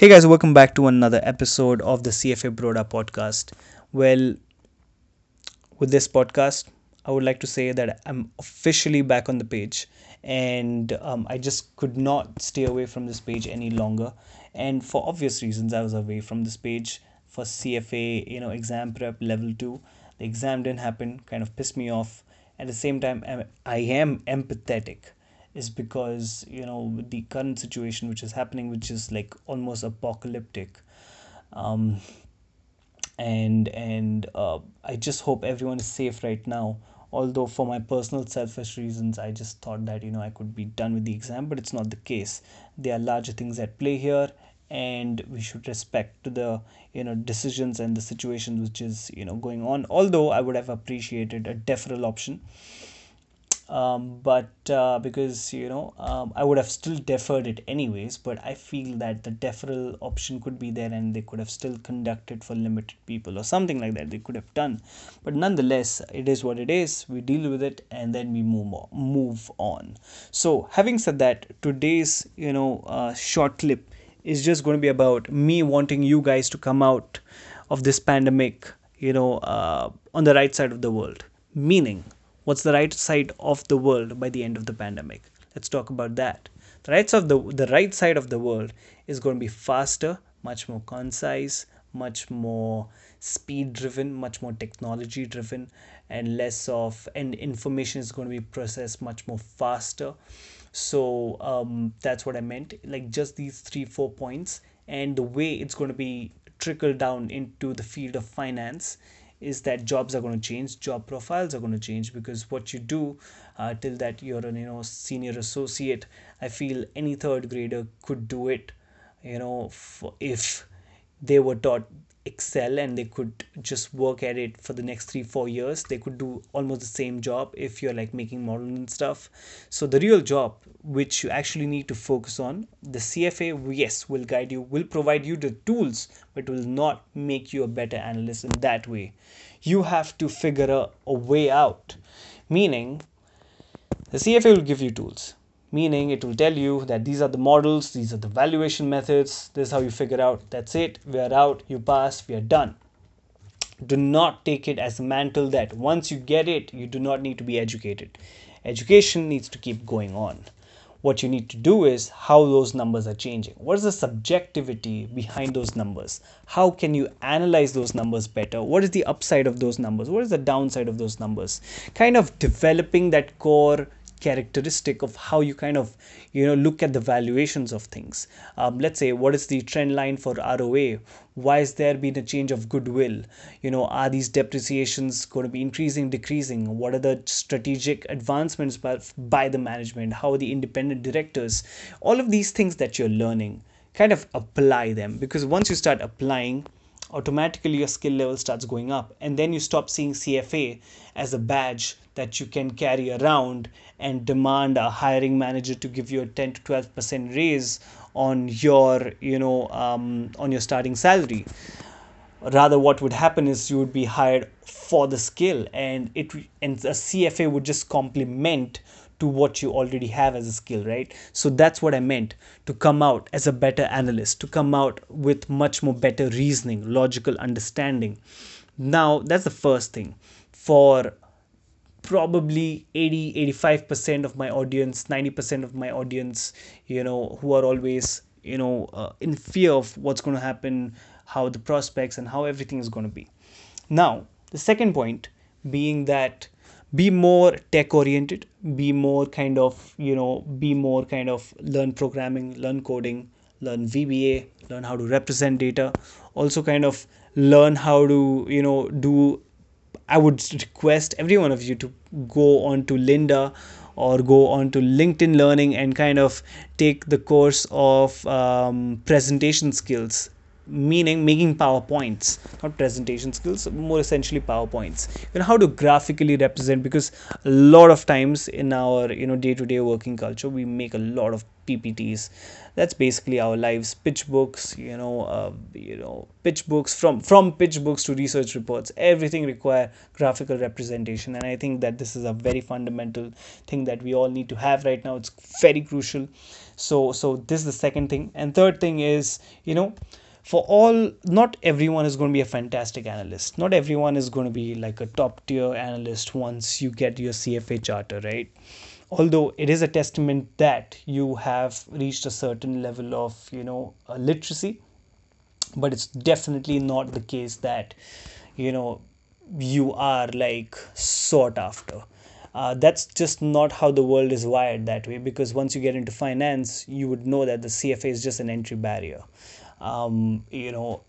Hey guys, welcome back to another episode of the CFA Broda podcast. Well, with this podcast, I would like to say that I'm officially back on the page and um, I just could not stay away from this page any longer. And for obvious reasons, I was away from this page for CFA, you know, exam prep level two. The exam didn't happen, kind of pissed me off. At the same time, I am empathetic is because you know the current situation which is happening which is like almost apocalyptic. Um and and uh, i just hope everyone is safe right now. Although for my personal selfish reasons i just thought that you know i could be done with the exam but it's not the case. There are larger things at play here and we should respect the you know decisions and the situation which is you know going on. Although i would have appreciated a deferral option um, but uh, because you know um, I would have still deferred it anyways but I feel that the deferral option could be there and they could have still conducted for limited people or something like that they could have done. But nonetheless it is what it is. We deal with it and then we move on move on. So having said that today's you know uh, short clip is just going to be about me wanting you guys to come out of this pandemic you know uh, on the right side of the world. Meaning what's the right side of the world by the end of the pandemic? Let's talk about that. The right of the the right side of the world is going to be faster much more concise much more speed driven much more technology driven and less of and information is going to be processed much more faster. So um, that's what i meant. Like just these three four points and the way it's going to be trickled down into the field of finance is that jobs are going to change job profiles are going to change because what you do uh, till that you're an you know senior associate i feel any third grader could do it you know if they were taught excel and they could just work at it for the next three four years they could do almost the same job if you're like making models and stuff. So the real job which you actually need to focus on the cfa yes will guide you will provide you the tools but will not make you a better analyst in that way. You have to figure a, a way out. Meaning the cfa will give you tools meaning it will tell you that these are the models these are the valuation methods this is how you figure out that's it we are out you pass we are done. Do not take it as a mantle that once you get it you do not need to be educated. Education needs to keep going on. What you need to do is how those numbers are changing. What is the subjectivity behind those numbers? How can you analyze those numbers better? What is the upside of those numbers? What is the downside of those numbers? Kind of developing that core characteristic of how you kind of you know look at the valuations of things. Um, let's say what is the trend line for roa why has there been a change of goodwill? You know are these depreciations going to be increasing decreasing? What are the strategic advancements by, by the management? How are the independent directors? All of these things that you're learning kind of apply them. Because once you start applying automatically your skill level starts going up and then you stop seeing cfa as a badge that you can carry around and demand a hiring manager to give you a 10 to 12 percent raise on your you know um, on your starting salary. Rather what would happen is you would be hired for the skill and it and a cfa would just complement to what you already have as a skill right? So that's what i meant to come out as a better analyst to come out with much more better reasoning logical understanding. Now that's the first thing. For probably 80 85% of my audience 90% of my audience you know who are always you know uh, in fear of what's going to happen how the prospects and how everything is going to be. Now the second point being that be more tech oriented be more kind of you know be more kind of learn programming learn coding learn vba learn how to represent data. Also kind of learn how to you know do I would request every one of you to go on to Lynda or go on to LinkedIn Learning and kind of take the course of um, presentation skills meaning making powerpoints not presentation skills more essentially powerpoints. You know how to graphically represent because a lot of times in our you know day-to-day working culture we make a lot of ppts that's basically our lives pitch books you know uh, you know pitch books from from pitch books to research reports. Everything require graphical representation. And i think that this is a very fundamental thing that we all need to have right now. It's very crucial. So so this is the second thing. And third thing is you know for all not everyone is going to be a fantastic analyst. Not everyone is going to be like a top tier analyst once you get your cfa charter right? Although it is a testament that you have reached a certain level of you know uh, literacy but it's definitely not the case that you know you are like sought after. Uh, that's just not how the world is wired that way because once you get into finance you would know that the cfa is just an entry barrier um, you know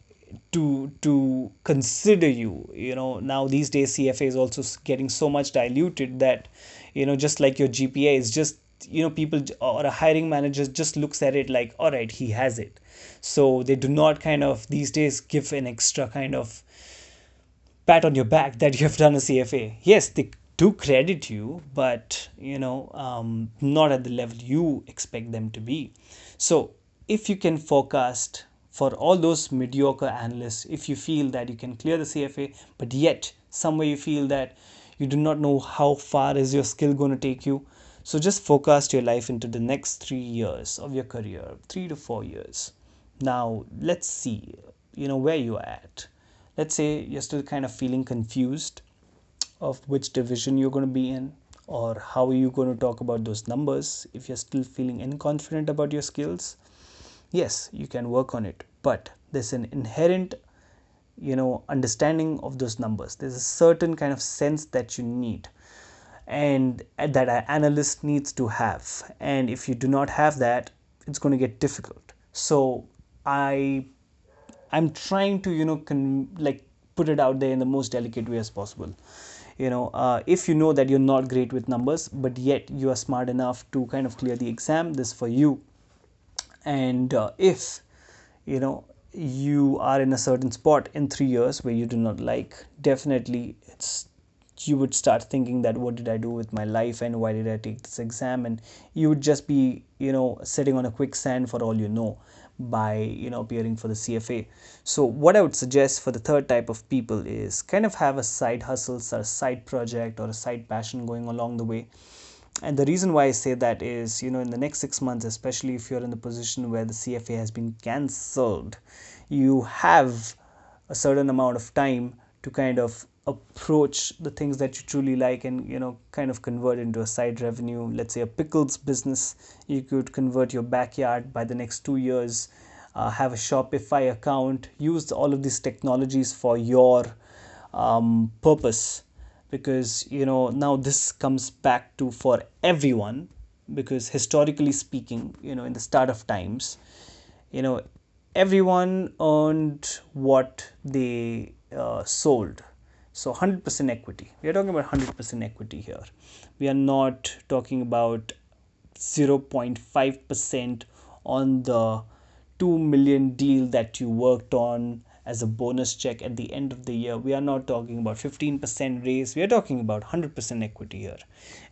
to to consider you you know. Now these days cfa is also getting so much diluted that you know just like your gpa is just you know people or a hiring manager just looks at it like all right he has it. So they do not kind of these days give an extra kind of pat on your back that you have done a cfa yes they do credit you but you know um, not at the level you expect them to be. So if you can forecast for all those mediocre analysts if you feel that you can clear the CFA but yet somewhere you feel that you do not know how far is your skill going to take you. So just forecast your life into the next 3 years of your career 3 to 4 years. Now let's see you know where you are at. Let's say you're still kind of feeling confused of which division you're going to be in or how are you going to talk about those numbers if you're still feeling inconfident about your skills yes you can work on it but there's an inherent you know understanding of those numbers. There's a certain kind of sense that you need and that an analyst needs to have. And if you do not have that it's going to get difficult. So i i'm trying to you know con- like put it out there in the most delicate way as possible. You know uh, if you know that you're not great with numbers but yet you are smart enough to kind of clear the exam this for you and uh, if you know you are in a certain spot in 3 years where you do not like definitely it's you would start thinking that what did i do with my life and why did i take this exam? And you would just be you know sitting on a quicksand for all you know by you know appearing for the cfa so what i would suggest for the third type of people is kind of have a side hustle or a side project or a side passion going along the way and the reason why I say that is, you know, in the next six months, especially if you're in the position where the CFA has been cancelled, you have a certain amount of time to kind of approach the things that you truly like and you know kind of convert into a side revenue. Let's say a pickles business you could convert your backyard by the next two years uh, have a shopify account use all of these technologies for your um, purpose because you know now this comes back to for everyone because historically speaking you know in the start of times you know everyone earned what they uh, sold. So 100% equity. We are talking about 100% equity here. We are not talking about 0.5% on the 2 million deal that you worked on as a bonus check at the end of the year. We are not talking about 15% raise, we are talking about 100% equity here.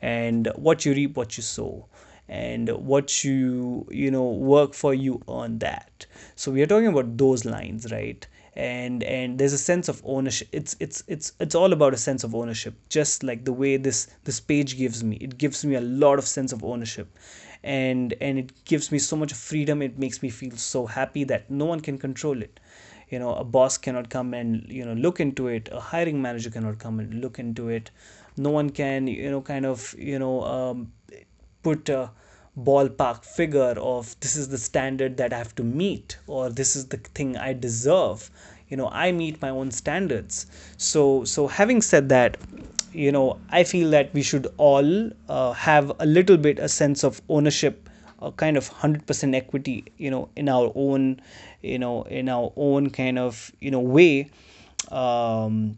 And what you reap, what you sow. And what you you know work for you earn that. So we are talking about those lines right? And and there's a sense of ownership. It's it's it's it's all about a sense of ownership. Just like the way this this page gives me. It gives me a lot of sense of ownership. And and it gives me so much freedom. It makes me feel so happy that no one can control it you know a boss cannot come and you know look into it a hiring manager cannot come and look into it. No one can you know kind of you know um, put a ballpark figure of this is the standard that i have to meet or this is the thing i deserve. You know i meet my own standards. So so having said that you know i feel that we should all uh, have a little bit a sense of ownership a kind of 100% equity you know in our own you know in our own kind of you know way um,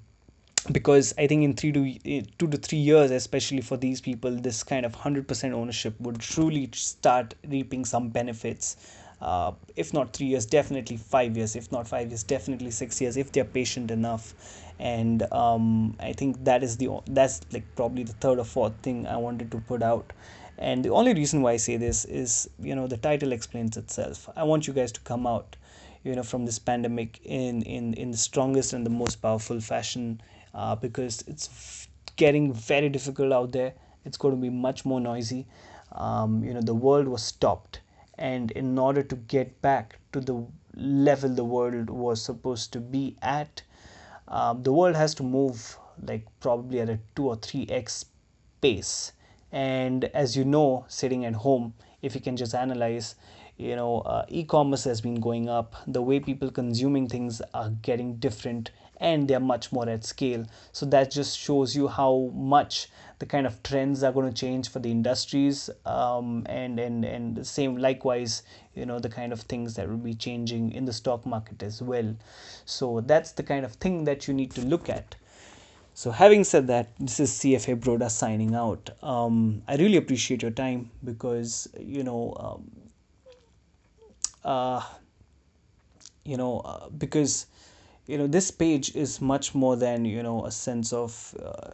because I think in three to two to three years, especially for these people, this kind of hundred percent ownership would truly start reaping some benefits. Uh, if not three years, definitely five years. If not five years, definitely six years. If they're patient enough, and um, I think that is the that's like probably the third or fourth thing I wanted to put out and the only reason why i say this is you know the title explains itself. I want you guys to come out you know from this pandemic in in in the strongest and the most powerful fashion uh, because it's getting very difficult out there. It's going to be much more noisy. Um, you know the world was stopped. And in order to get back to the level the world was supposed to be at um, the world has to move like probably at a 2 or 3x pace and as you know sitting at home if you can just analyze you know uh, e-commerce has been going up. The way people consuming things are getting different and they're much more at scale. So that just shows you how much the kind of trends are going to change for the industries um, and and and the same likewise you know the kind of things that will be changing in the stock market as well. So that's the kind of thing that you need to look at so having said that this is cfa broda signing out. Um, i really appreciate your time because you know um, uh, you know uh, because you know this page is much more than you know a sense of uh,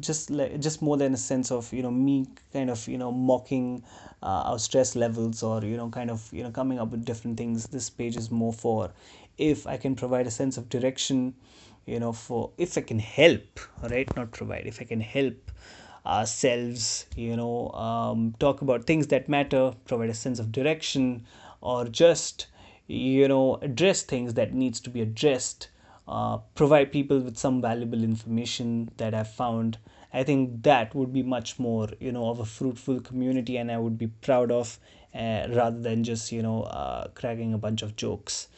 just like just more than a sense of you know me kind of you know mocking uh, our stress levels or you know kind of you know coming up with different things. This page is more for if i can provide a sense of direction you know for if i can help right not provide if i can help ourselves you know um, talk about things that matter provide a sense of direction or just you know address things that needs to be addressed uh, provide people with some valuable information that i've found i think that would be much more you know of a fruitful community and i would be proud of uh, rather than just you know uh, cracking a bunch of jokes.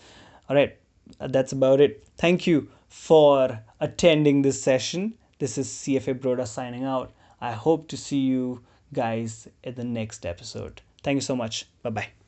All right Uh, that's about it. Thank you for attending this session. This is cfa broda signing out. I hope to see you guys in the next episode. Thank you so much. Bye bye